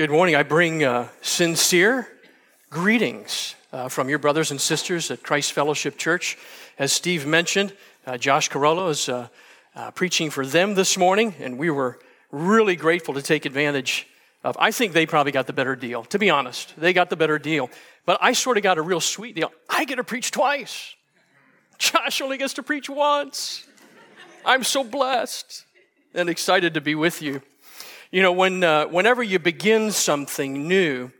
Good morning. I bring uh, sincere greetings uh, from your brothers and sisters at Christ Fellowship Church. As Steve mentioned, uh, Josh Carollo is uh, uh, preaching for them this morning, and we were really grateful to take advantage of. I think they probably got the better deal, to be honest. They got the better deal. But I sort of got a real sweet deal. I get to preach twice. Josh only gets to preach once. I'm so blessed and excited to be with you. You know, when, uh, whenever you begin something new,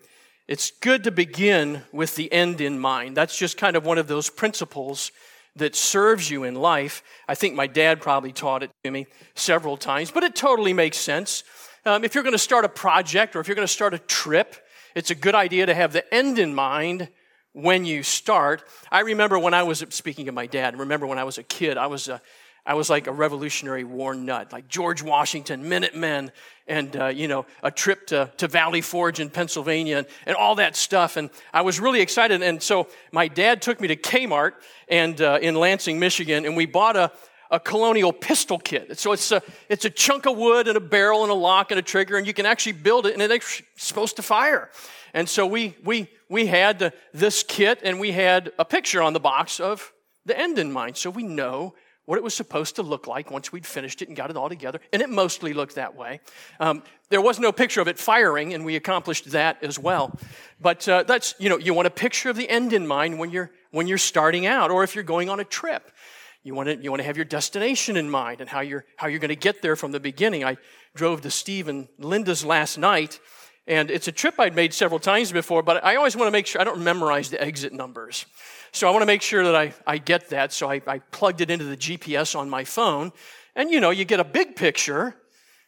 it's good to begin with the end in mind. That's just kind of one of those principles that serves you in life. I think my dad probably taught it to me several times, but it totally makes sense. Um, if you're going to start a project or if you're going to start a trip, it's a good idea to have the end in mind when you start. I remember when I was speaking of my dad, remember when I was a kid, I was a, I was like a Revolutionary War nut, like George Washington, Minutemen, and uh, you know a trip to, to Valley Forge in Pennsylvania, and, and all that stuff. And I was really excited. And so my dad took me to Kmart and uh, in Lansing, Michigan, and we bought a, a colonial pistol kit. So it's a, it's a chunk of wood and a barrel and a lock and a trigger, and you can actually build it, and it's supposed to fire. And so we, we, we had this kit, and we had a picture on the box of the end in mind. So we know what it was supposed to look like once we'd finished it and got it all together. And it mostly looked that way. Um, there was no picture of it firing, and we accomplished that as well. But uh, that's, you know, you want a picture of the end in mind when you're, when you're starting out, or if you're going on a trip. You want, to, you want to have your destination in mind and how you're, how you're going to get there from the beginning. I drove to Steve and Linda's last night, and it's a trip I'd made several times before, but I always want to make sure I don't memorize the exit numbers. So I want to make sure that I, I get that. So I, I plugged it into the GPS on my phone. And you know, you get a big picture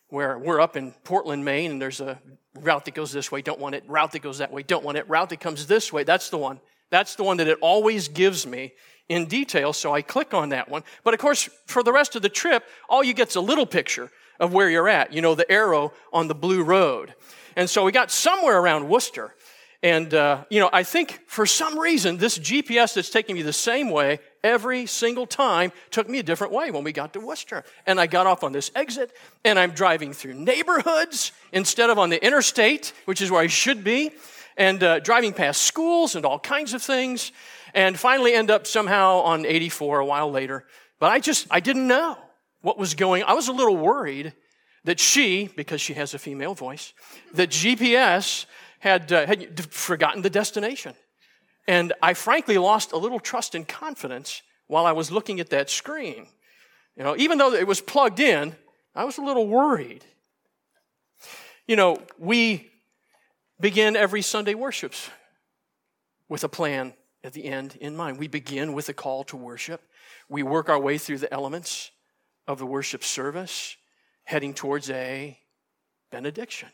where we're up in Portland, Maine, and there's a route that goes this way, don't want it, route that goes that way, don't want it, route that comes this way. That's the one. That's the one that it always gives me in detail, so I click on that one. But of course, for the rest of the trip, all you get's a little picture of where you're at, you know, the arrow on the blue road. And so we got somewhere around Worcester. And, uh, you know, I think for some reason, this GPS that's taking me the same way every single time took me a different way when we got to Worcester. And I got off on this exit, and I'm driving through neighborhoods instead of on the interstate, which is where I should be, and uh, driving past schools and all kinds of things, and finally end up somehow on 84 a while later. But I just, I didn't know what was going I was a little worried that she, because she has a female voice, that GPS had, uh, had forgotten the destination. And I frankly lost a little trust and confidence while I was looking at that screen. You know, even though it was plugged in, I was a little worried. You know, we begin every Sunday worships with a plan at the end in mind. We begin with a call to worship. We work our way through the elements of the worship service, heading towards a benediction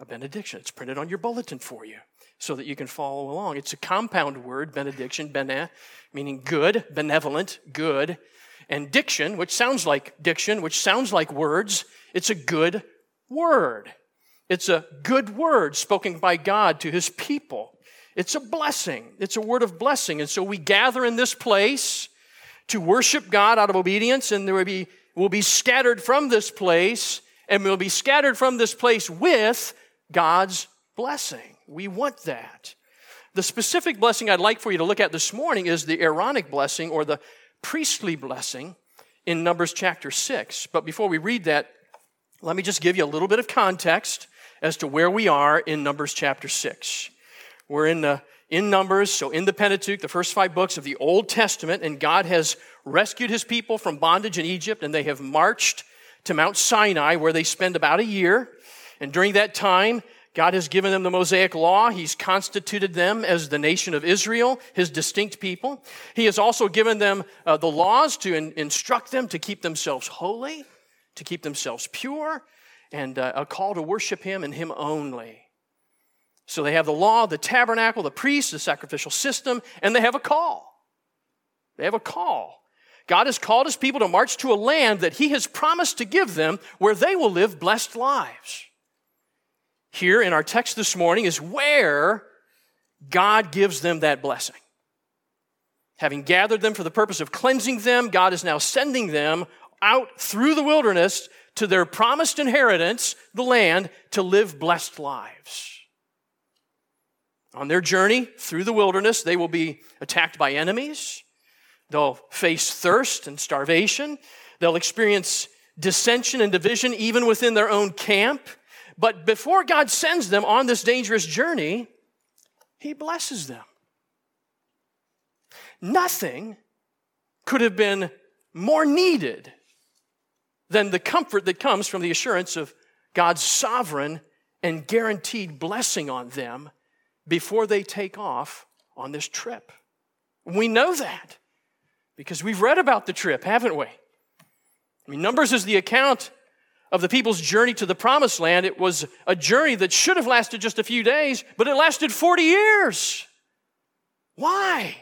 a benediction. It's printed on your bulletin for you so that you can follow along. It's a compound word, benediction, bene, meaning good, benevolent, good, and diction, which sounds like diction, which sounds like words. It's a good word. It's a good word spoken by God to his people. It's a blessing. It's a word of blessing. And so we gather in this place to worship God out of obedience, and there will be, will be scattered from this place, and we'll be scattered from this place with God's blessing. We want that. The specific blessing I'd like for you to look at this morning is the Aaronic blessing or the priestly blessing in Numbers chapter 6. But before we read that, let me just give you a little bit of context as to where we are in Numbers chapter 6. We're in the in Numbers, so in the Pentateuch, the first five books of the Old Testament, and God has rescued his people from bondage in Egypt, and they have marched to Mount Sinai, where they spend about a year. And during that time, God has given them the Mosaic Law. He's constituted them as the nation of Israel, his distinct people. He has also given them uh, the laws to in- instruct them to keep themselves holy, to keep themselves pure, and uh, a call to worship him and him only. So they have the law, the tabernacle, the priest, the sacrificial system, and they have a call. They have a call. God has called his people to march to a land that he has promised to give them where they will live blessed lives here in our text this morning is where God gives them that blessing. Having gathered them for the purpose of cleansing them, God is now sending them out through the wilderness to their promised inheritance, the land, to live blessed lives. On their journey through the wilderness, they will be attacked by enemies. They'll face thirst and starvation. They'll experience dissension and division even within their own camp. But before God sends them on this dangerous journey, He blesses them. Nothing could have been more needed than the comfort that comes from the assurance of God's sovereign and guaranteed blessing on them before they take off on this trip. We know that because we've read about the trip, haven't we? I mean, Numbers is the account of the people's journey to the promised land. It was a journey that should have lasted just a few days, but it lasted 40 years. Why?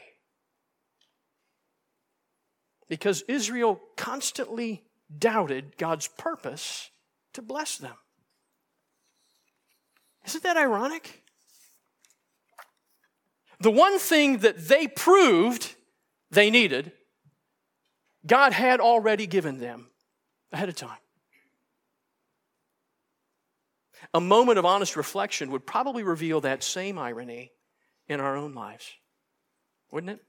Because Israel constantly doubted God's purpose to bless them. Isn't that ironic? The one thing that they proved they needed, God had already given them ahead of time. A moment of honest reflection would probably reveal that same irony in our own lives, wouldn't it?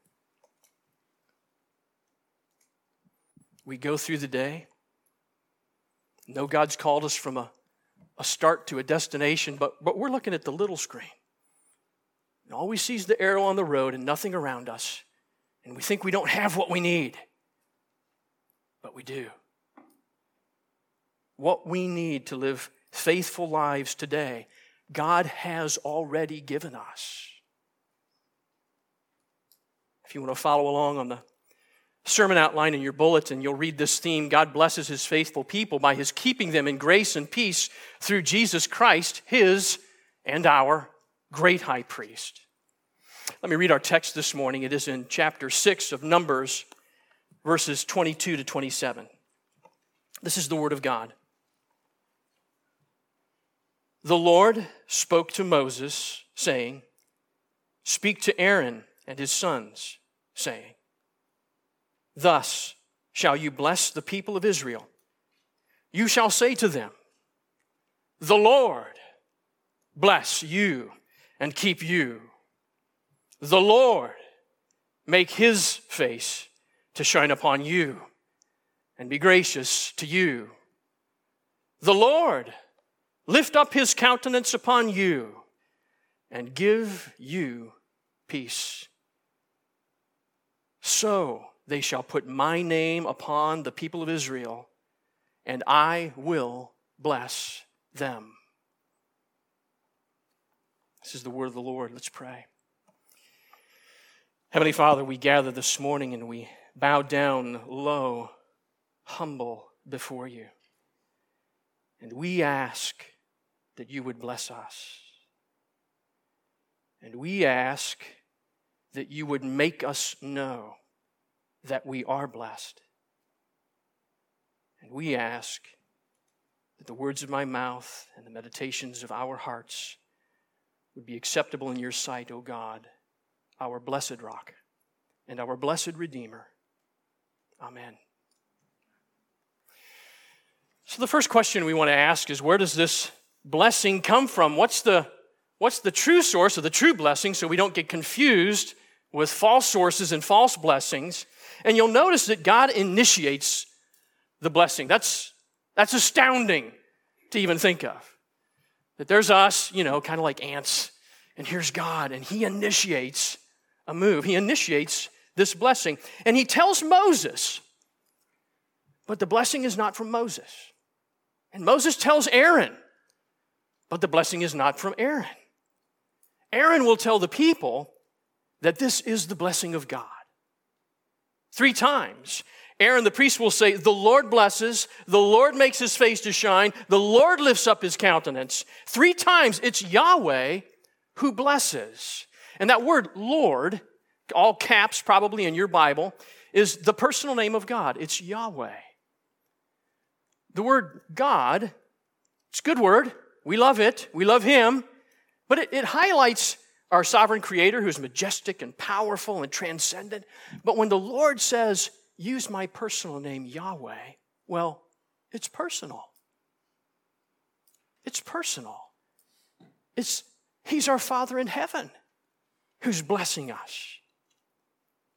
We go through the day, know God's called us from a, a start to a destination, but, but we're looking at the little screen. And all we see is the arrow on the road and nothing around us. And we think we don't have what we need, but we do what we need to live faithful lives today, God has already given us. If you want to follow along on the sermon outline in your bulletin, you'll read this theme God blesses his faithful people by his keeping them in grace and peace through Jesus Christ, his and our great high priest. Let me read our text this morning. It is in chapter 6 of Numbers, verses 22 to 27. This is the word of God. The Lord spoke to Moses, saying, Speak to Aaron and his sons, saying, Thus shall you bless the people of Israel. You shall say to them, The Lord bless you and keep you. The Lord make his face to shine upon you and be gracious to you. The Lord lift up his countenance upon you and give you peace. So they shall put my name upon the people of Israel, and I will bless them. This is the word of the Lord. Let's pray. Heavenly Father, we gather this morning and we bow down low, humble before you. And we ask that you would bless us. And we ask that you would make us know that we are blessed. And we ask that the words of my mouth and the meditations of our hearts would be acceptable in your sight, O God, our blessed rock and our blessed Redeemer. Amen. So, the first question we want to ask is where does this blessing come from? What's the, what's the true source of the true blessing so we don't get confused with false sources and false blessings? And you'll notice that God initiates the blessing. That's, that's astounding to even think of. That there's us, you know, kind of like ants, and here's God, and He initiates a move. He initiates this blessing. And He tells Moses, but the blessing is not from Moses. And Moses tells Aaron, but the blessing is not from Aaron. Aaron will tell the people that this is the blessing of God. Three times. Aaron the priest will say, The Lord blesses, the Lord makes his face to shine, the Lord lifts up his countenance. Three times it's Yahweh who blesses. And that word Lord, all caps probably in your Bible, is the personal name of God. It's Yahweh. The word God, it's a good word. We love it, we love Him, but it, it highlights our sovereign creator who's majestic and powerful and transcendent. But when the Lord says, use my personal name, Yahweh, well, It's personal. It's personal. It's He's our Father in heaven who's blessing us.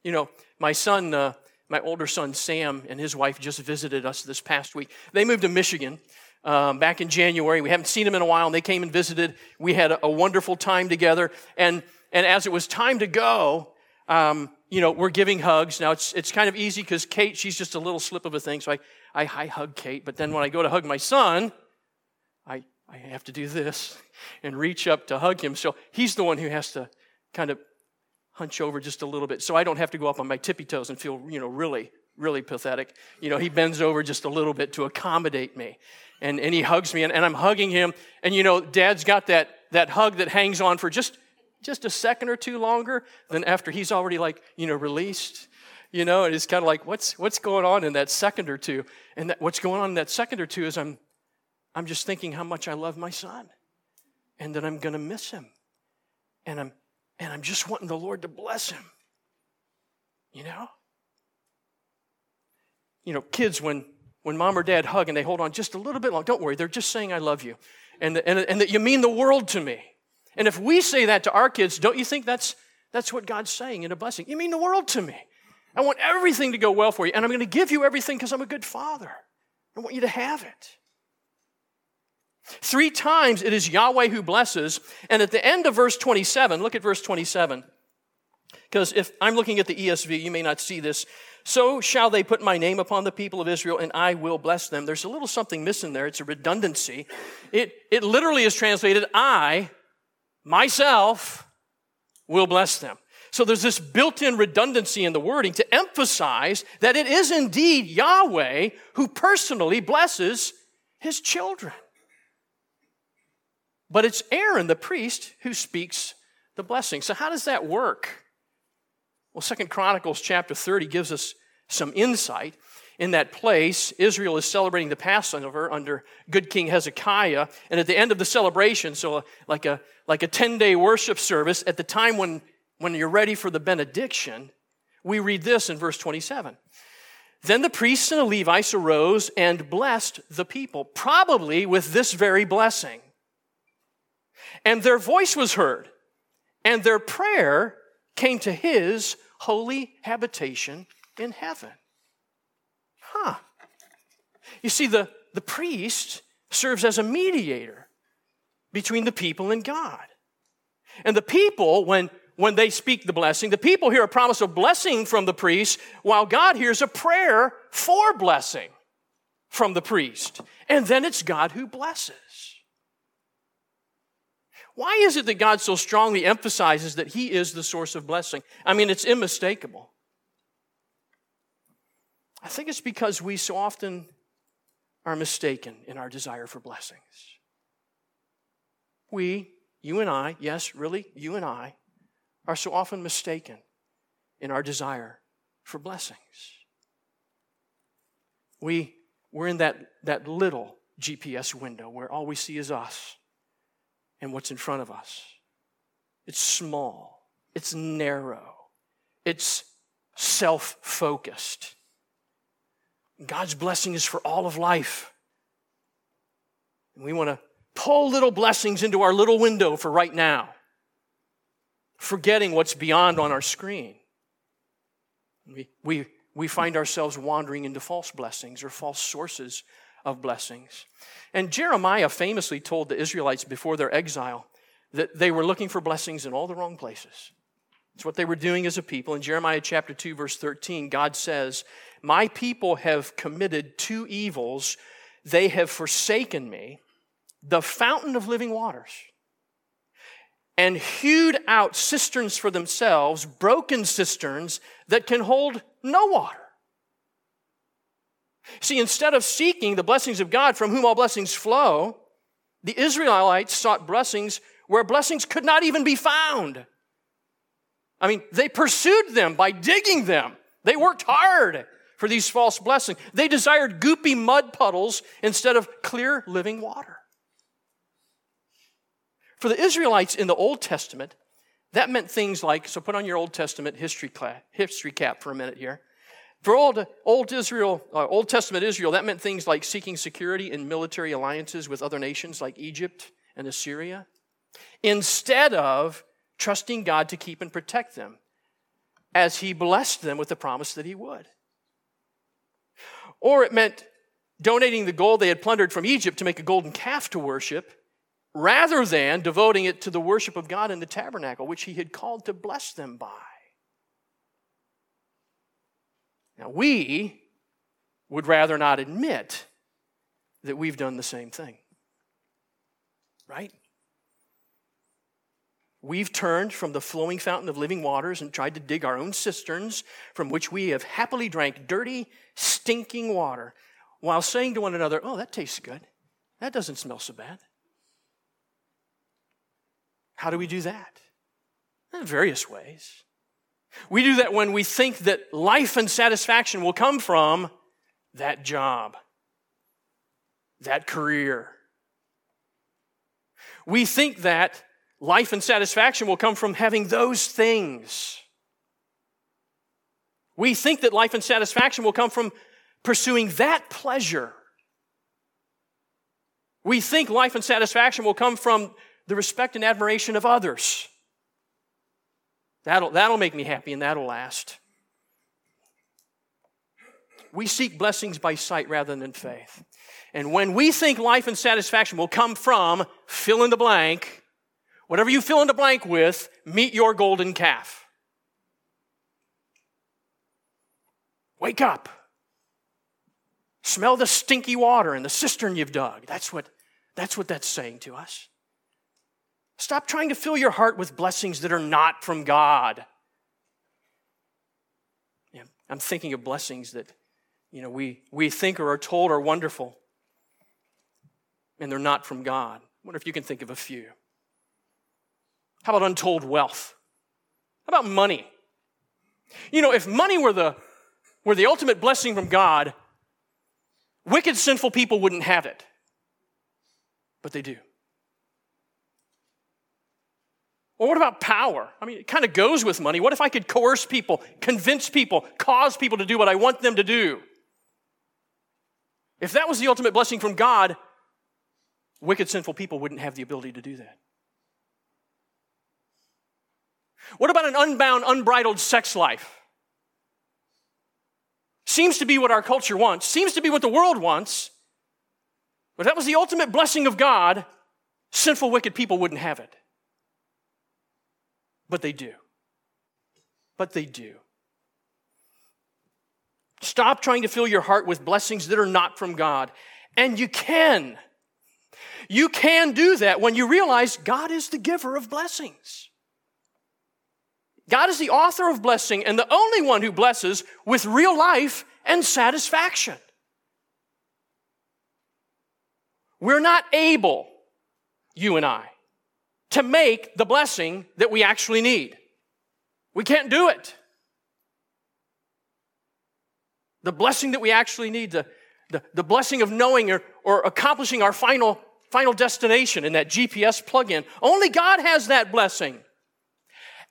You know, my son, uh, my older son Sam, and his wife just visited us this past week. They moved to Michigan um, back in January. We haven't seen them in a while, and they came and visited. We had a, a wonderful time together. And, and as it was time to go, um, you know, we're giving hugs. Now, it's, it's kind of easy because Kate, she's just a little slip of a thing. So I, I, I hug Kate. But then when I go to hug my son, I, I have to do this and reach up to hug him. So he's the one who has to kind of hunch over just a little bit so I don't have to go up on my tippy toes and feel, you know, really, really pathetic. You know, he bends over just a little bit to accommodate me. And, and he hugs me and, and I'm hugging him. And, you know, dad's got that, that hug that hangs on for just just a second or two longer than after he's already like, you know, released. You know, and it's kind of like, what's what's going on in that second or two? And that, what's going on in that second or two is I'm I'm just thinking how much I love my son and that I'm gonna miss him. And I'm and I'm just wanting the Lord to bless him. You know? You know, kids when when mom or dad hug and they hold on just a little bit long, don't worry, they're just saying I love you. And, and, and that you mean the world to me. And if we say that to our kids, don't you think that's, that's what God's saying in a blessing? You mean the world to me. I want everything to go well for you, and I'm going to give you everything because I'm a good father. I want you to have it. Three times it is Yahweh who blesses, and at the end of verse 27, look at verse 27. Because if I'm looking at the ESV, you may not see this. So shall they put my name upon the people of Israel, and I will bless them. There's a little something missing there. It's a redundancy. It, it literally is translated, I myself will bless them. So there's this built in redundancy in the wording to emphasize that it is indeed Yahweh who personally blesses his children. But it's Aaron, the priest, who speaks the blessing. So, how does that work? Well, Second Chronicles chapter 30 gives us some insight in that place, Israel is celebrating the Passover under good King Hezekiah. And at the end of the celebration, so like a, like a 10 day worship service, at the time when, when you're ready for the benediction, we read this in verse 27. Then the priests and the Levites arose and blessed the people, probably with this very blessing. And their voice was heard, and their prayer came to his holy habitation in heaven. Huh. You see, the, the priest serves as a mediator between the people and God. And the people, when, when they speak the blessing, the people hear a promise of blessing from the priest, while God hears a prayer for blessing from the priest. And then it's God who blesses. Why is it that God so strongly emphasizes that He is the source of blessing? I mean, it's unmistakable. I think it's because we so often are mistaken in our desire for blessings. We, you and I, yes, really, you and I, are so often mistaken in our desire for blessings. We, we're in that, that little GPS window where all we see is us and what's in front of us. It's small, it's narrow, it's self focused. God's blessing is for all of life. And we want to pull little blessings into our little window for right now, forgetting what's beyond on our screen. We, we, we find ourselves wandering into false blessings or false sources of blessings. And Jeremiah famously told the Israelites before their exile that they were looking for blessings in all the wrong places. It's what they were doing as a people. In Jeremiah chapter 2, verse 13, God says, My people have committed two evils. They have forsaken me, the fountain of living waters, and hewed out cisterns for themselves, broken cisterns that can hold no water. See, instead of seeking the blessings of God from whom all blessings flow, the Israelites sought blessings where blessings could not even be found. I mean, they pursued them by digging them. They worked hard for these false blessings. They desired goopy mud puddles instead of clear living water. For the Israelites in the Old Testament, that meant things like so put on your Old Testament history, class, history cap for a minute here. For old, old Israel, uh, Old Testament Israel, that meant things like seeking security in military alliances with other nations like Egypt and Assyria, instead of trusting God to keep and protect them, as He blessed them with the promise that He would. Or it meant donating the gold they had plundered from Egypt to make a golden calf to worship, rather than devoting it to the worship of God in the tabernacle, which He had called to bless them by. Now, we would rather not admit that we've done the same thing. Right? We've turned from the flowing fountain of living waters and tried to dig our own cisterns from which we have happily drank dirty, stinking water while saying to one another, Oh, that tastes good. That doesn't smell so bad. How do we do that? In various ways. We do that when we think that life and satisfaction will come from that job, that career. We think that life and satisfaction will come from having those things. We think that life and satisfaction will come from pursuing that pleasure. We think life and satisfaction will come from the respect and admiration of others. That'll, that'll make me happy and that'll last. We seek blessings by sight rather than faith. And when we think life and satisfaction will come from fill in the blank, whatever you fill in the blank with, meet your golden calf. Wake up. Smell the stinky water in the cistern you've dug. That's what, that's what that's saying to us. Stop trying to fill your heart with blessings that are not from God. Yeah, I'm thinking of blessings that you know we, we think or are told are wonderful, and they're not from God. I wonder if you can think of a few. How about untold wealth? How about money? You know, if money were the, were the ultimate blessing from God, wicked, sinful people wouldn't have it. But they do. Or what about power? I mean, it kind of goes with money. What if I could coerce people, convince people, cause people to do what I want them to do? If that was the ultimate blessing from God, wicked, sinful people wouldn't have the ability to do that. What about an unbound, unbridled sex life? Seems to be what our culture wants, seems to be what the world wants. But that was the ultimate blessing of God, sinful, wicked people wouldn't have it. But they do. But they do. Stop trying to fill your heart with blessings that are not from God. And you can. You can do that when you realize God is the giver of blessings. God is the author of blessing and the only one who blesses with real life and satisfaction. We're not able, you and I, to make the blessing that we actually need. We can't do it. The blessing that we actually need, the, the, the blessing of knowing or, or accomplishing our final, final destination in that GPS plug-in, only God has that blessing.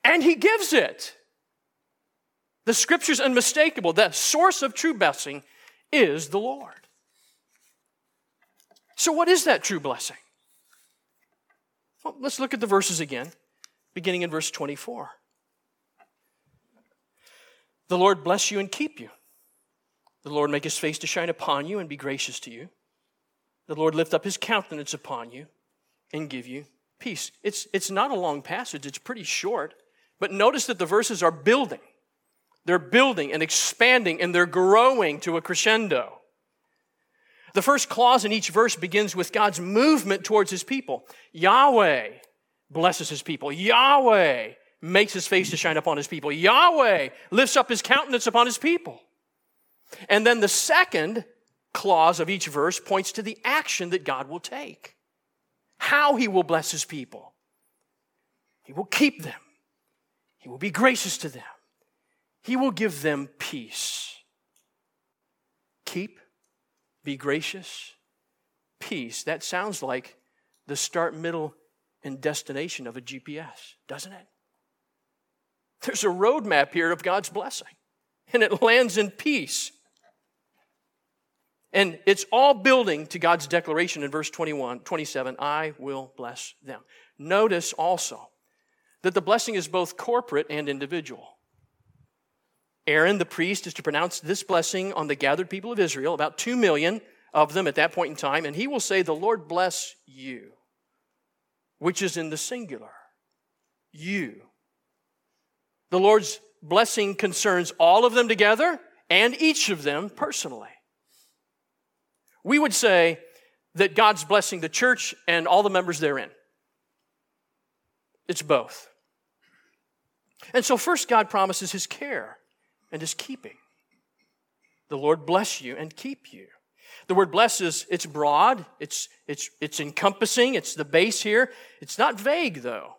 And He gives it. The scripture's unmistakable. The source of true blessing is the Lord. So, what is that true blessing? Well, let's look at the verses again, beginning in verse 24. The Lord bless you and keep you. The Lord make his face to shine upon you and be gracious to you. The Lord lift up his countenance upon you and give you peace. It's, it's not a long passage, it's pretty short, but notice that the verses are building. They're building and expanding and they're growing to a crescendo. The first clause in each verse begins with God's movement towards his people. Yahweh blesses his people. Yahweh makes his face to shine upon his people. Yahweh lifts up his countenance upon his people. And then the second clause of each verse points to the action that God will take, how he will bless his people. He will keep them, he will be gracious to them, he will give them peace. Keep be gracious, peace. That sounds like the start, middle, and destination of a GPS, doesn't it? There's a roadmap here of God's blessing. and it lands in peace. And it's all building to God's declaration in verse 21, 27, I will bless them. Notice also that the blessing is both corporate and individual. Aaron, the priest, is to pronounce this blessing on the gathered people of Israel, about two million of them at that point in time, and he will say, The Lord bless you, which is in the singular. You. The Lord's blessing concerns all of them together and each of them personally. We would say that God's blessing the church and all the members therein. It's both. And so, first, God promises his care and his keeping. The Lord bless you and keep you. The word bless is it's broad, it's, it's, it's encompassing, it's the base here. It's not vague, though.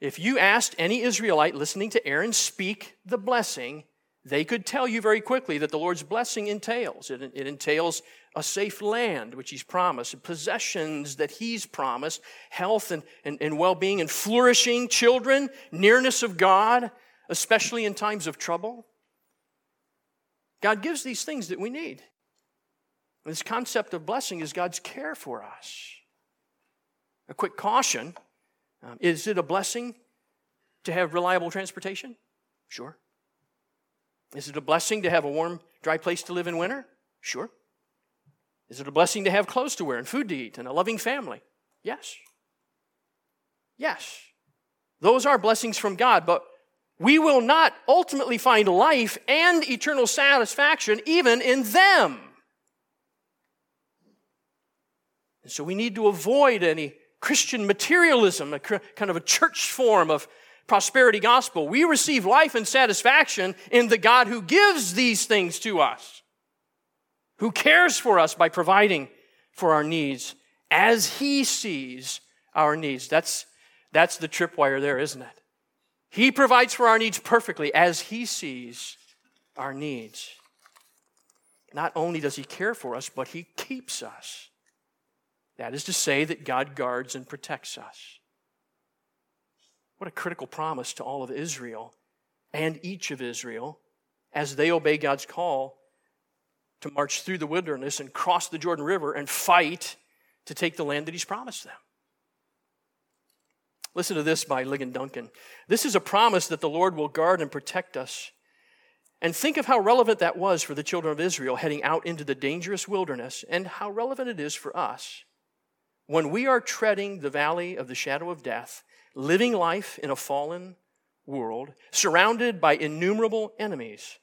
If you asked any Israelite listening to Aaron speak the blessing, they could tell you very quickly that the Lord's blessing entails. It, it entails a safe land, which He's promised, possessions that He's promised, health and, and, and well being and flourishing children, nearness of God, especially in times of trouble. God gives these things that we need. This concept of blessing is God's care for us. A quick caution um, is it a blessing to have reliable transportation? Sure. Is it a blessing to have a warm, dry place to live in winter? Sure. Is it a blessing to have clothes to wear and food to eat and a loving family? Yes. Yes. Those are blessings from God, but we will not ultimately find life and eternal satisfaction even in them. And so we need to avoid any Christian materialism, a kind of a church form of prosperity gospel. We receive life and satisfaction in the God who gives these things to us, who cares for us by providing for our needs as he sees our needs. That's, that's the tripwire there, isn't it? He provides for our needs perfectly as he sees our needs. Not only does he care for us, but he keeps us. That is to say, that God guards and protects us. What a critical promise to all of Israel and each of Israel as they obey God's call to march through the wilderness and cross the Jordan River and fight to take the land that He's promised them. Listen to this by Ligon Duncan. This is a promise that the Lord will guard and protect us. And think of how relevant that was for the children of Israel heading out into the dangerous wilderness, and how relevant it is for us when we are treading the valley of the shadow of death, living life in a fallen world, surrounded by innumerable enemies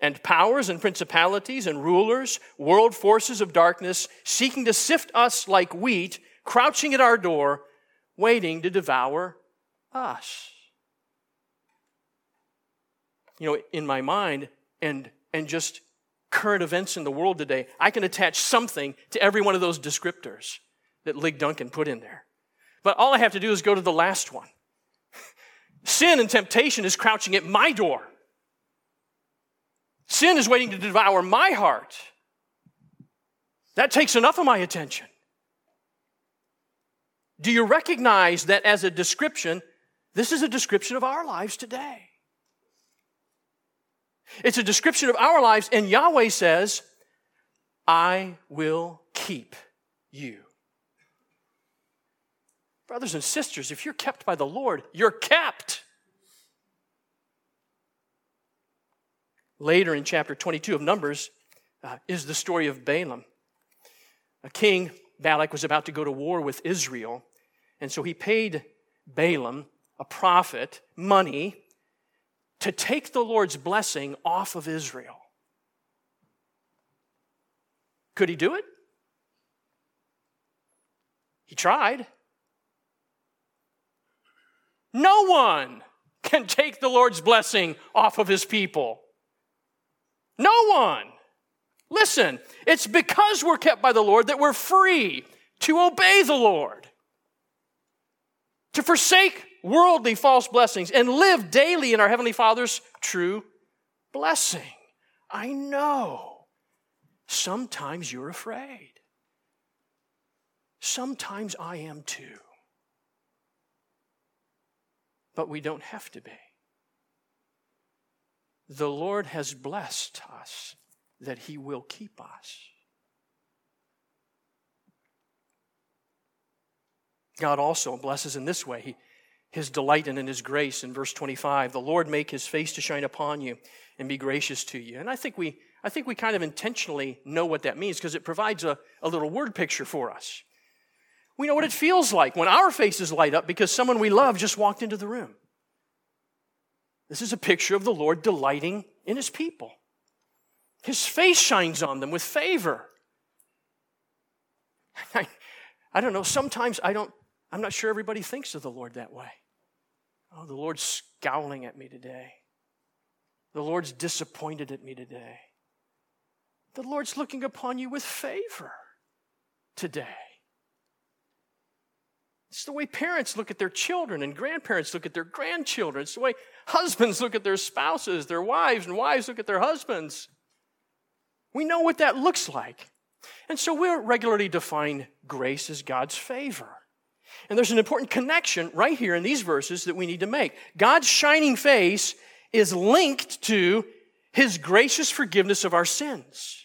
and powers and principalities and rulers, world forces of darkness, seeking to sift us like wheat, crouching at our door, waiting to devour us. You know, in my mind and, and just current events in the world today, I can attach something to every one of those descriptors that Lig Duncan put in there. But all I have to do is go to the last one. Sin and temptation is crouching at my door. Sin is waiting to devour my heart. That takes enough of my attention. Do you recognize that as a description, this is a description of our lives today? It's a description of our lives, and Yahweh says, I will keep you. Brothers and sisters, if you're kept by the Lord, you're kept. Later in chapter 22 of Numbers uh, is the story of Balaam. A king, Balak, was about to go to war with Israel, and so he paid Balaam, a prophet, money to take the Lord's blessing off of Israel. Could he do it? He tried. No one can take the Lord's blessing off of his people. No one. Listen, it's because we're kept by the Lord that we're free to obey the Lord, to forsake worldly false blessings, and live daily in our Heavenly Father's true blessing. I know sometimes you're afraid. Sometimes I am too but we don't have to be. the Lord has blessed us that he will keep us. God also blesses in this way. His delight and in his grace in verse 25 the lord make his face to shine upon you and be gracious to you and i think we i think we kind of intentionally know what that means because it provides a, a little word picture for us we know what it feels like when our faces light up because someone we love just walked into the room this is a picture of the lord delighting in his people his face shines on them with favor I, I don't know sometimes i don't I'm not sure everybody thinks of the Lord that way. Oh, the Lord's scowling at me today. The Lord's disappointed at me today. The Lord's looking upon you with favor today. It's the way parents look at their children and grandparents look at their grandchildren. It's the way husbands look at their spouses, their wives, and wives look at their husbands. We know what that looks like. And so we regularly define grace as God's favor. And there's an important connection right here in these verses that we need to make. God's shining face is linked to his gracious forgiveness of our sins.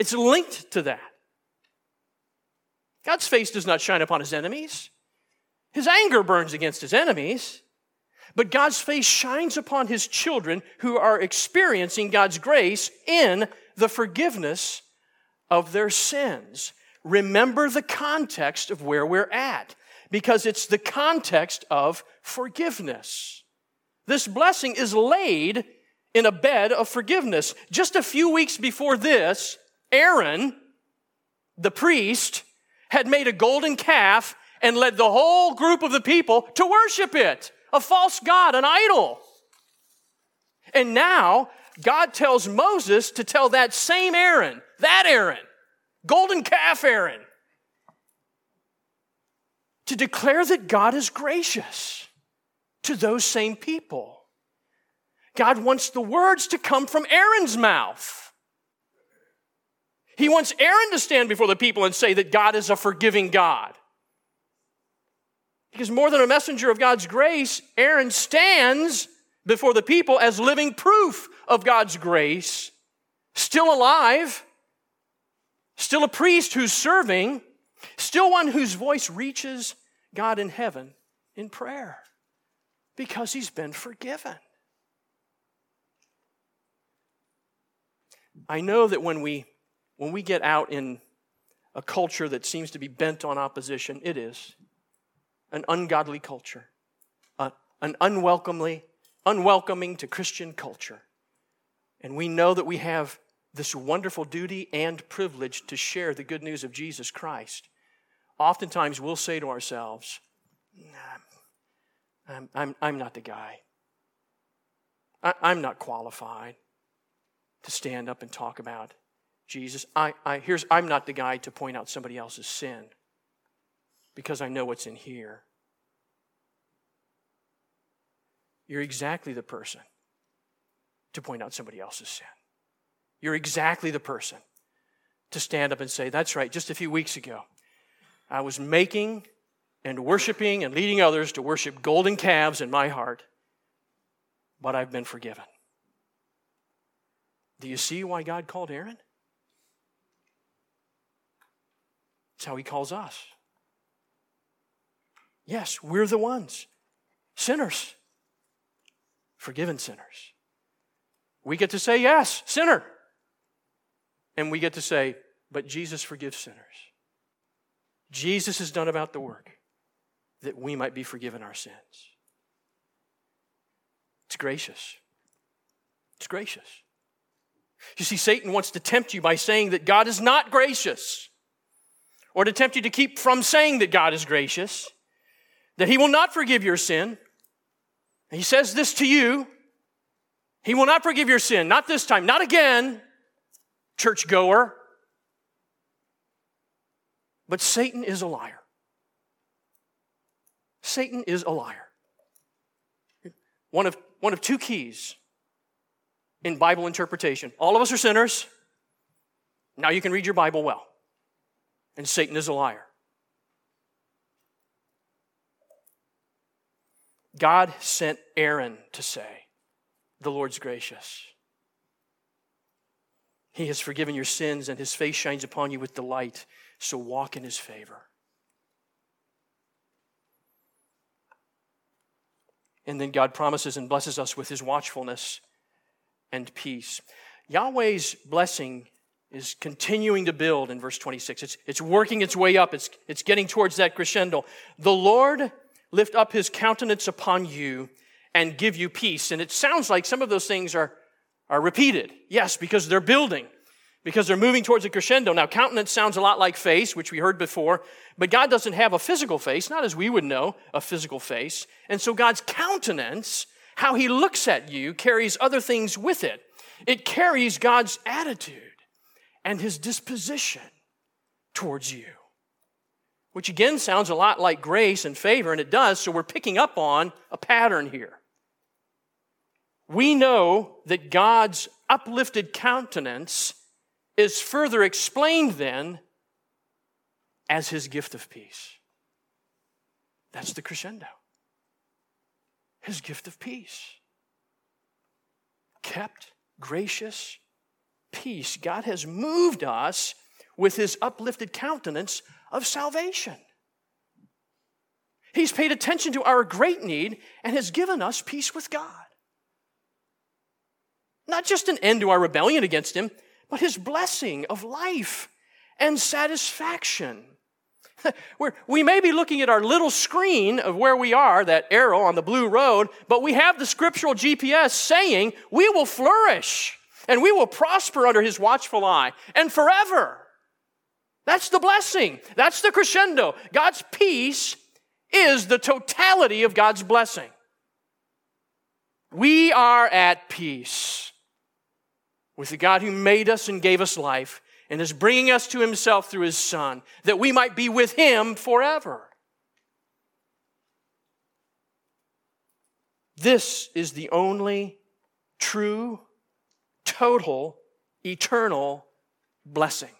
It's linked to that. God's face does not shine upon his enemies. His anger burns against his enemies. But God's face shines upon his children who are experiencing God's grace in the forgiveness of their sins remember the context of where we're at because it's the context of forgiveness. This blessing is laid in a bed of forgiveness. Just a few weeks before this, Aaron, the priest, had made a golden calf and led the whole group of the people to worship it, a false god, an idol. And now God tells Moses to tell that same Aaron, that Aaron, golden calf Aaron, to declare that God is gracious to those same people. God wants the words to come from Aaron's mouth. He wants Aaron to stand before the people and say that God is a forgiving God. Because more than a messenger of God's grace, Aaron stands before the people as living proof of God's grace, still alive, still a priest who's serving, still one whose voice reaches God in heaven in prayer because he's been forgiven. I know that when we when we get out in a culture that seems to be bent on opposition, it is an ungodly culture, an unwelcomely unwelcoming to Christian culture. And we know that we have this wonderful duty and privilege to share the good news of Jesus Christ, oftentimes we'll say to ourselves, I'm, I'm, I'm not the guy. I, I'm not qualified to stand up and talk about Jesus. I, I, here's, I'm not the guy to point out somebody else's sin because I know what's in here. You're exactly the person to point out somebody else's sin. You're exactly the person to stand up and say, That's right, just a few weeks ago, I was making and worshiping and leading others to worship golden calves in my heart, but I've been forgiven. Do you see why God called Aaron? It's how he calls us. Yes, we're the ones, sinners, forgiven sinners. We get to say, Yes, sinner. And we get to say, but Jesus forgives sinners. Jesus has done about the work that we might be forgiven our sins. It's gracious. It's gracious. You see, Satan wants to tempt you by saying that God is not gracious, or to tempt you to keep from saying that God is gracious, that He will not forgive your sin. He says this to you He will not forgive your sin, not this time, not again churchgoer. But Satan is a liar. Satan is a liar. One of, one of two keys in Bible interpretation. All of us are sinners. Now you can read your Bible well. And Satan is a liar. God sent Aaron to say, the Lord's gracious. He has forgiven your sins, and his face shines upon you with delight. So walk in his favor. And then God promises and blesses us with his watchfulness and peace. Yahweh's blessing is continuing to build in verse 26. It's, it's working its way up, it's, it's getting towards that crescendo. The Lord lift up his countenance upon you and give you peace. And it sounds like some of those things are, are repeated. Yes, because they're building, because they're moving towards a crescendo. Now, countenance sounds a lot like face, which we heard before, but God doesn't have a physical face, not as we would know a physical face. And so God's countenance, how he looks at you, carries other things with it. It carries God's attitude and his disposition towards you. Which again sounds a lot like grace and favor, and it does, so we're picking up on a pattern here. We know that God's uplifted countenance is further explained then as his gift of peace. That's the crescendo. His gift of peace. Kept, gracious, peace. God has moved us with his uplifted countenance of salvation. He's paid attention to our great need and has given us peace with God. Not just an end to our rebellion against him, but his blessing of life and satisfaction. We're, we may be looking at our little screen of where we are, that arrow on the blue road, but we have the scriptural GPS saying we will flourish and we will prosper under his watchful eye and forever. That's the blessing. That's the crescendo. God's peace is the totality of God's blessing. We are at peace with the God who made us and gave us life and is bringing us to himself through his Son, that we might be with him forever. This is the only true total, eternal blessing.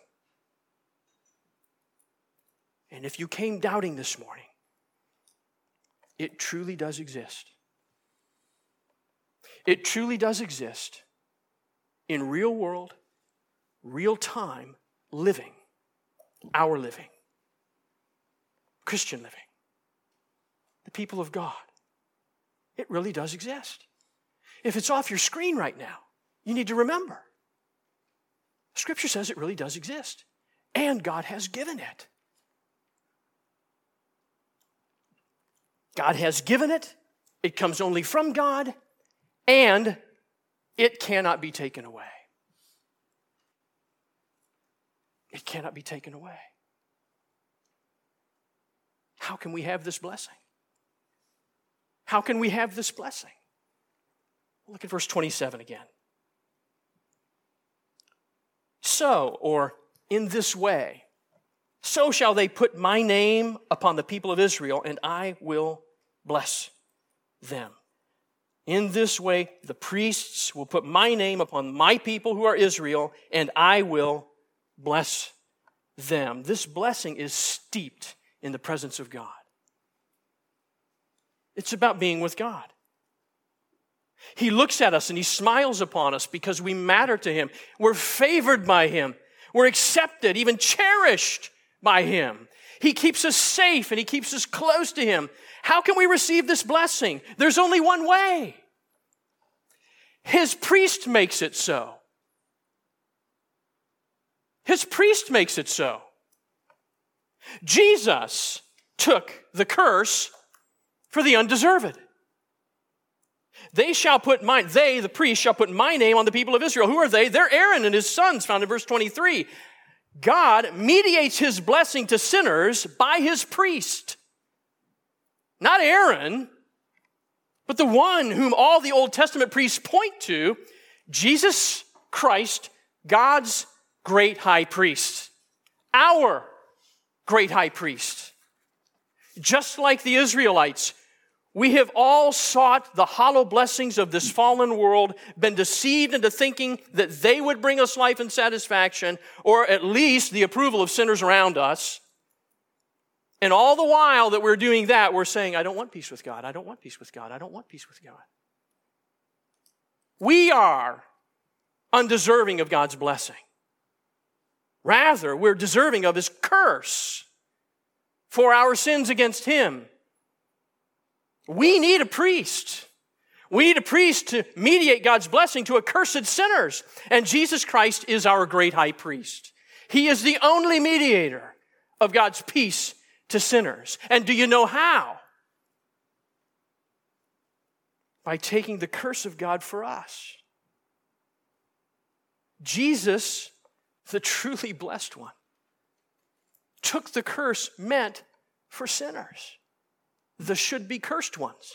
And if you came doubting this morning, it truly does exist. It truly does exist in real world, real time living, our living, Christian living, the people of God. It really does exist. If it's off your screen right now, you need to remember. Scripture says it really does exist, and God has given it. God has given it, it comes only from God, and it cannot be taken away. It cannot be taken away. How can we have this blessing? How can we have this blessing? Look at verse 27 again. So, or in this way, so shall they put my name upon the people of Israel, and I will bless them. In this way, the priests will put my name upon my people who are Israel, and I will bless them. This blessing is steeped in the presence of God. It's about being with God. He looks at us and he smiles upon us because we matter to him. We're favored by him. We're accepted, even cherished by him. He keeps us safe and he keeps us close to him. How can we receive this blessing? There's only one way. His priest makes it so. His priest makes it so. Jesus took the curse for the undeserved. They shall put my, they, the priest, shall put my name on the people of Israel. Who are they? They're Aaron and his sons, found in verse 23. God mediates his blessing to sinners by his priest. Not Aaron, but the one whom all the Old Testament priests point to, Jesus Christ, God's great high priest. Our great high priest. Just like the Israelites, we have all sought the hollow blessings of this fallen world, been deceived into thinking that they would bring us life and satisfaction, or at least the approval of sinners around us. And all the while that we're doing that, we're saying, I don't want peace with God. I don't want peace with God. I don't want peace with God. we are undeserving of God's blessing. Rather, we're deserving of his curse for our sins against him. We need a priest. We need a priest to mediate God's blessing to accursed sinners. And Jesus Christ is our great high priest. He is the only mediator of God's peace to sinners. And do you know how? By taking the curse of God for us. Jesus, the truly blessed one, took the curse meant for sinners, the should be cursed ones.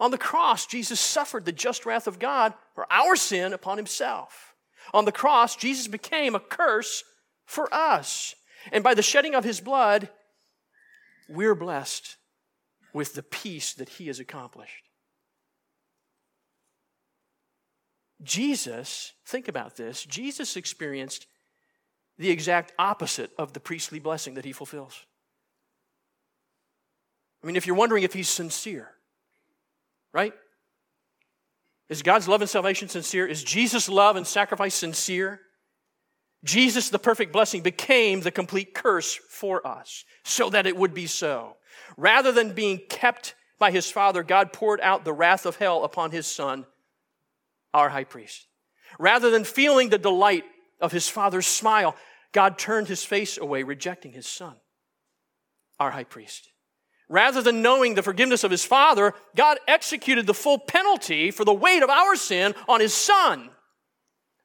On the cross, Jesus suffered the just wrath of God for our sin upon himself. On the cross, Jesus became a curse for us. And by the shedding of his blood, we're blessed with the peace that he has accomplished. Jesus, think about this, Jesus experienced the exact opposite of the priestly blessing that he fulfills. I mean, if you're wondering if he's sincere, right? Is God's love and salvation sincere? Is Jesus' love and sacrifice sincere? Jesus, the perfect blessing, became the complete curse for us so that it would be so. Rather than being kept by his Father, God poured out the wrath of hell upon his Son, our high priest. Rather than feeling the delight of his Father's smile, God turned his face away, rejecting his Son, our high priest. Rather than knowing the forgiveness of his Father, God executed the full penalty for the weight of our sin on his Son,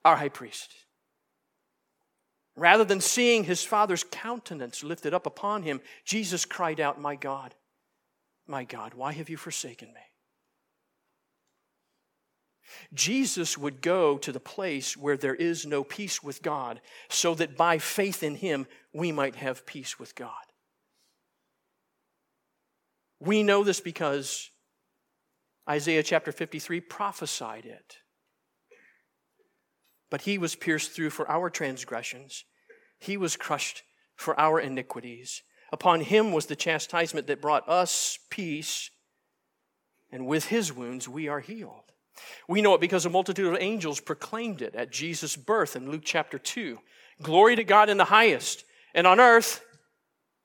our high priest. Rather than seeing his Father's countenance lifted up upon him, Jesus cried out, My God, my God, why have you forsaken me? Jesus would go to the place where there is no peace with God, so that by faith in him we might have peace with God. We know this because Isaiah chapter 53 prophesied it. But he was pierced through for our transgressions, he was crushed for our iniquities. Upon him was the chastisement that brought us peace, and with his wounds we are healed. We know it because a multitude of angels proclaimed it at Jesus' birth in Luke chapter 2. Glory to God in the highest, and on earth,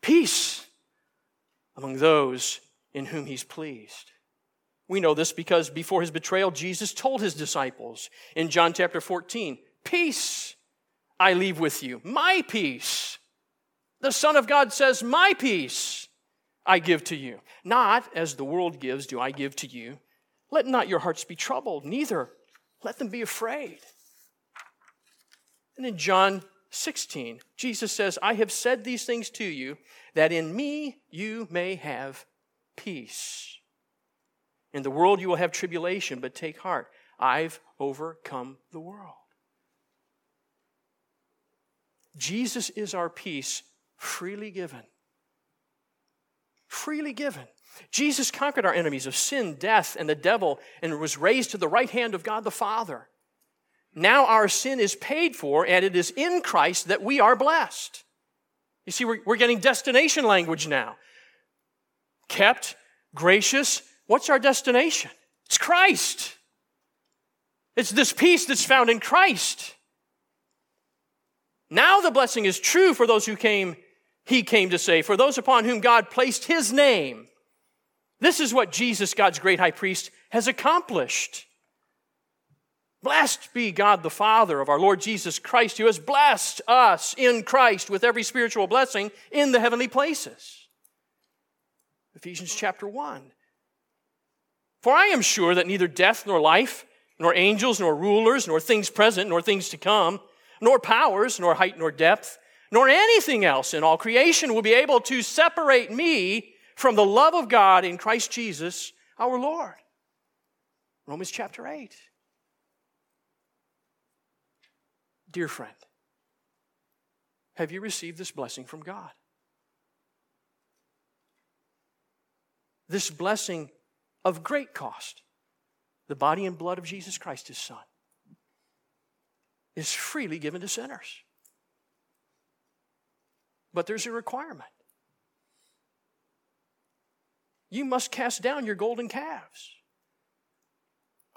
peace among those in whom he's pleased. We know this because before his betrayal, Jesus told his disciples in John chapter 14, Peace I leave with you, my peace. The Son of God says, My peace I give to you. Not as the world gives, do I give to you. Let not your hearts be troubled, neither let them be afraid. And in John 16, Jesus says, I have said these things to you that in me you may have peace. In the world you will have tribulation, but take heart. I've overcome the world. Jesus is our peace, freely given. Freely given. Jesus conquered our enemies of sin, death, and the devil, and was raised to the right hand of God the Father. Now our sin is paid for, and it is in Christ that we are blessed. You see, we're, we're getting destination language now kept, gracious. What's our destination? It's Christ. It's this peace that's found in Christ. Now the blessing is true for those who came, he came to say, for those upon whom God placed his name. This is what Jesus, God's great high priest, has accomplished. Blessed be God the Father of our Lord Jesus Christ, who has blessed us in Christ with every spiritual blessing in the heavenly places. Ephesians chapter 1. For I am sure that neither death nor life, nor angels, nor rulers, nor things present, nor things to come, nor powers, nor height, nor depth, nor anything else in all creation will be able to separate me from the love of God in Christ Jesus our Lord. Romans chapter 8. Dear friend, have you received this blessing from God? This blessing of great cost, the body and blood of Jesus Christ, his Son, is freely given to sinners. But there's a requirement. You must cast down your golden calves.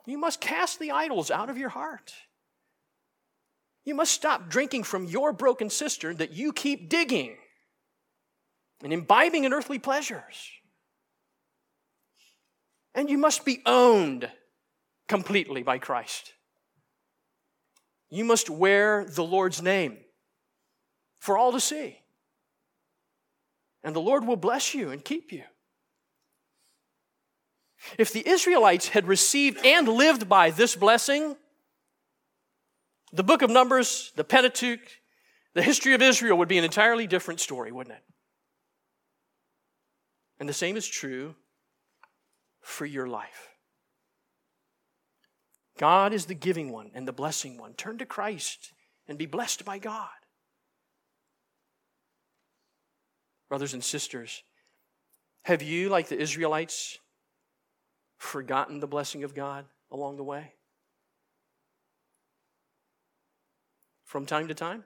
You must cast the idols out of your heart. You must stop drinking from your broken cistern that you keep digging and imbibing in earthly pleasures. And you must be owned completely by Christ. You must wear the Lord's name for all to see. And the Lord will bless you and keep you. If the Israelites had received and lived by this blessing, the book of Numbers, the Pentateuch, the history of Israel would be an entirely different story, wouldn't it? And the same is true for your life. God is the giving one and the blessing one. Turn to Christ and be blessed by God. Brothers and sisters, have you, like the Israelites, forgotten the blessing of God along the way? From time to time?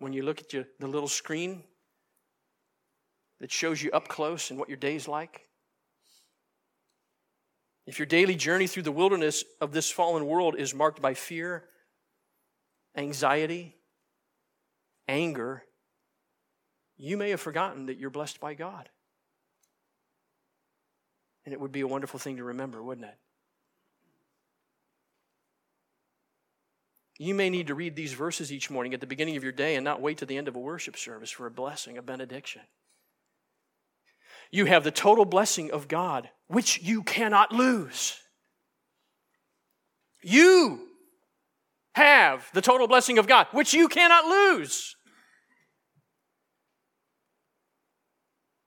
When you look at your, the little screen that shows you up close and what your day's like? If your daily journey through the wilderness of this fallen world is marked by fear, anxiety, anger, you may have forgotten that you're blessed by God. And it would be a wonderful thing to remember, wouldn't it? You may need to read these verses each morning at the beginning of your day and not wait to the end of a worship service for a blessing, a benediction. You have the total blessing of God, which you cannot lose. You have the total blessing of God, which you cannot lose.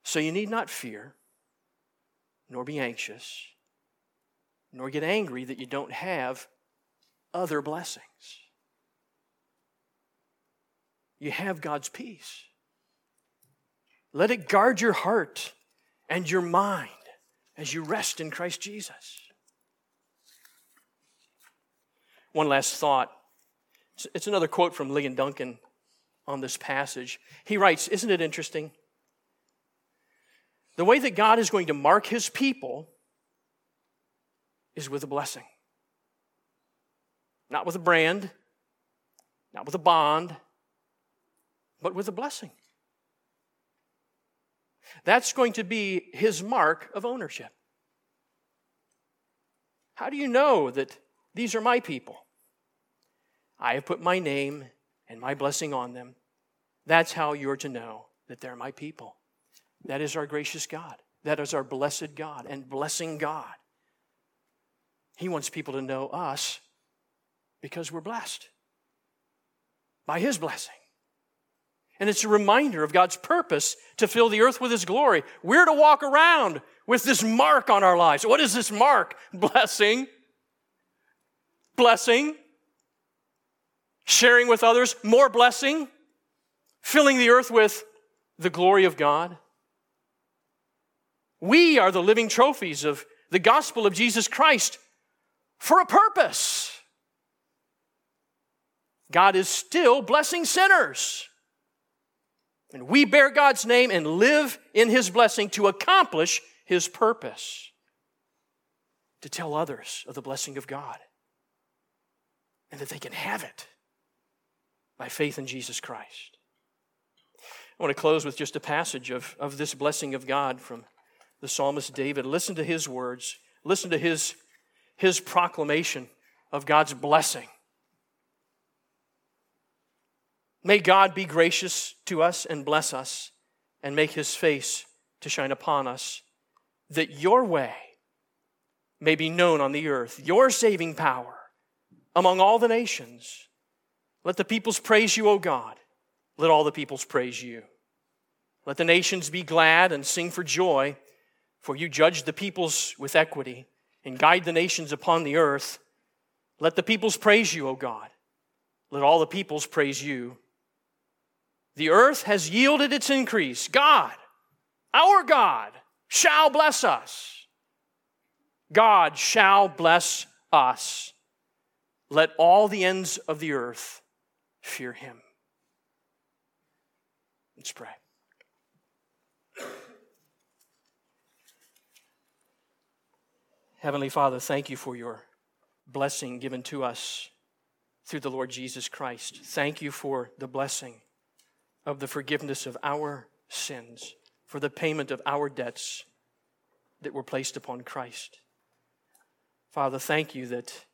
So you need not fear, nor be anxious, nor get angry that you don't have other blessings. You have God's peace. Let it guard your heart and your mind as you rest in Christ Jesus. One last thought. It's another quote from Ligon Duncan on this passage. He writes Isn't it interesting? The way that God is going to mark his people is with a blessing. Not with a brand, not with a bond, but with a blessing. That's going to be his mark of ownership. How do you know that these are my people? I have put my name and my blessing on them. That's how you're to know that they're my people. That is our gracious God. That is our blessed God and blessing God. He wants people to know us because we're blessed by His blessing. And it's a reminder of God's purpose to fill the earth with His glory. We're to walk around with this mark on our lives. What is this mark? Blessing. Blessing. Sharing with others, more blessing. Filling the earth with the glory of God. We are the living trophies of the gospel of Jesus Christ for a purpose. God is still blessing sinners. And we bear God's name and live in His blessing to accomplish His purpose to tell others of the blessing of God and that they can have it by faith in Jesus Christ. I want to close with just a passage of, of this blessing of God from the psalmist David. Listen to his words, listen to his, his proclamation of God's blessing. May God be gracious to us and bless us and make his face to shine upon us, that your way may be known on the earth, your saving power among all the nations. Let the peoples praise you, O God. Let all the peoples praise you. Let the nations be glad and sing for joy, for you judge the peoples with equity and guide the nations upon the earth. Let the peoples praise you, O God. Let all the peoples praise you. The earth has yielded its increase. God, our God, shall bless us. God shall bless us. Let all the ends of the earth fear him. Let's pray. Heavenly Father, thank you for your blessing given to us through the Lord Jesus Christ. Thank you for the blessing of the forgiveness of our sins, for the payment of our debts that were placed upon Christ. Father, thank you that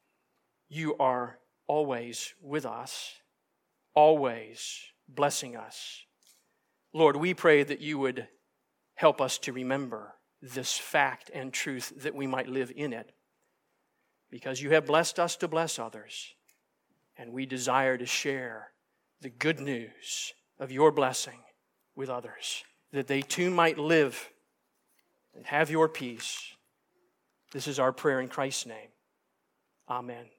you are always with us, always blessing us. Lord, we pray that you would help us to remember this fact and truth that we might live in it. Because you have blessed us to bless others, and we desire to share the good news of your blessing with others, that they too might live and have your peace. This is our prayer in Christ's name. Amen.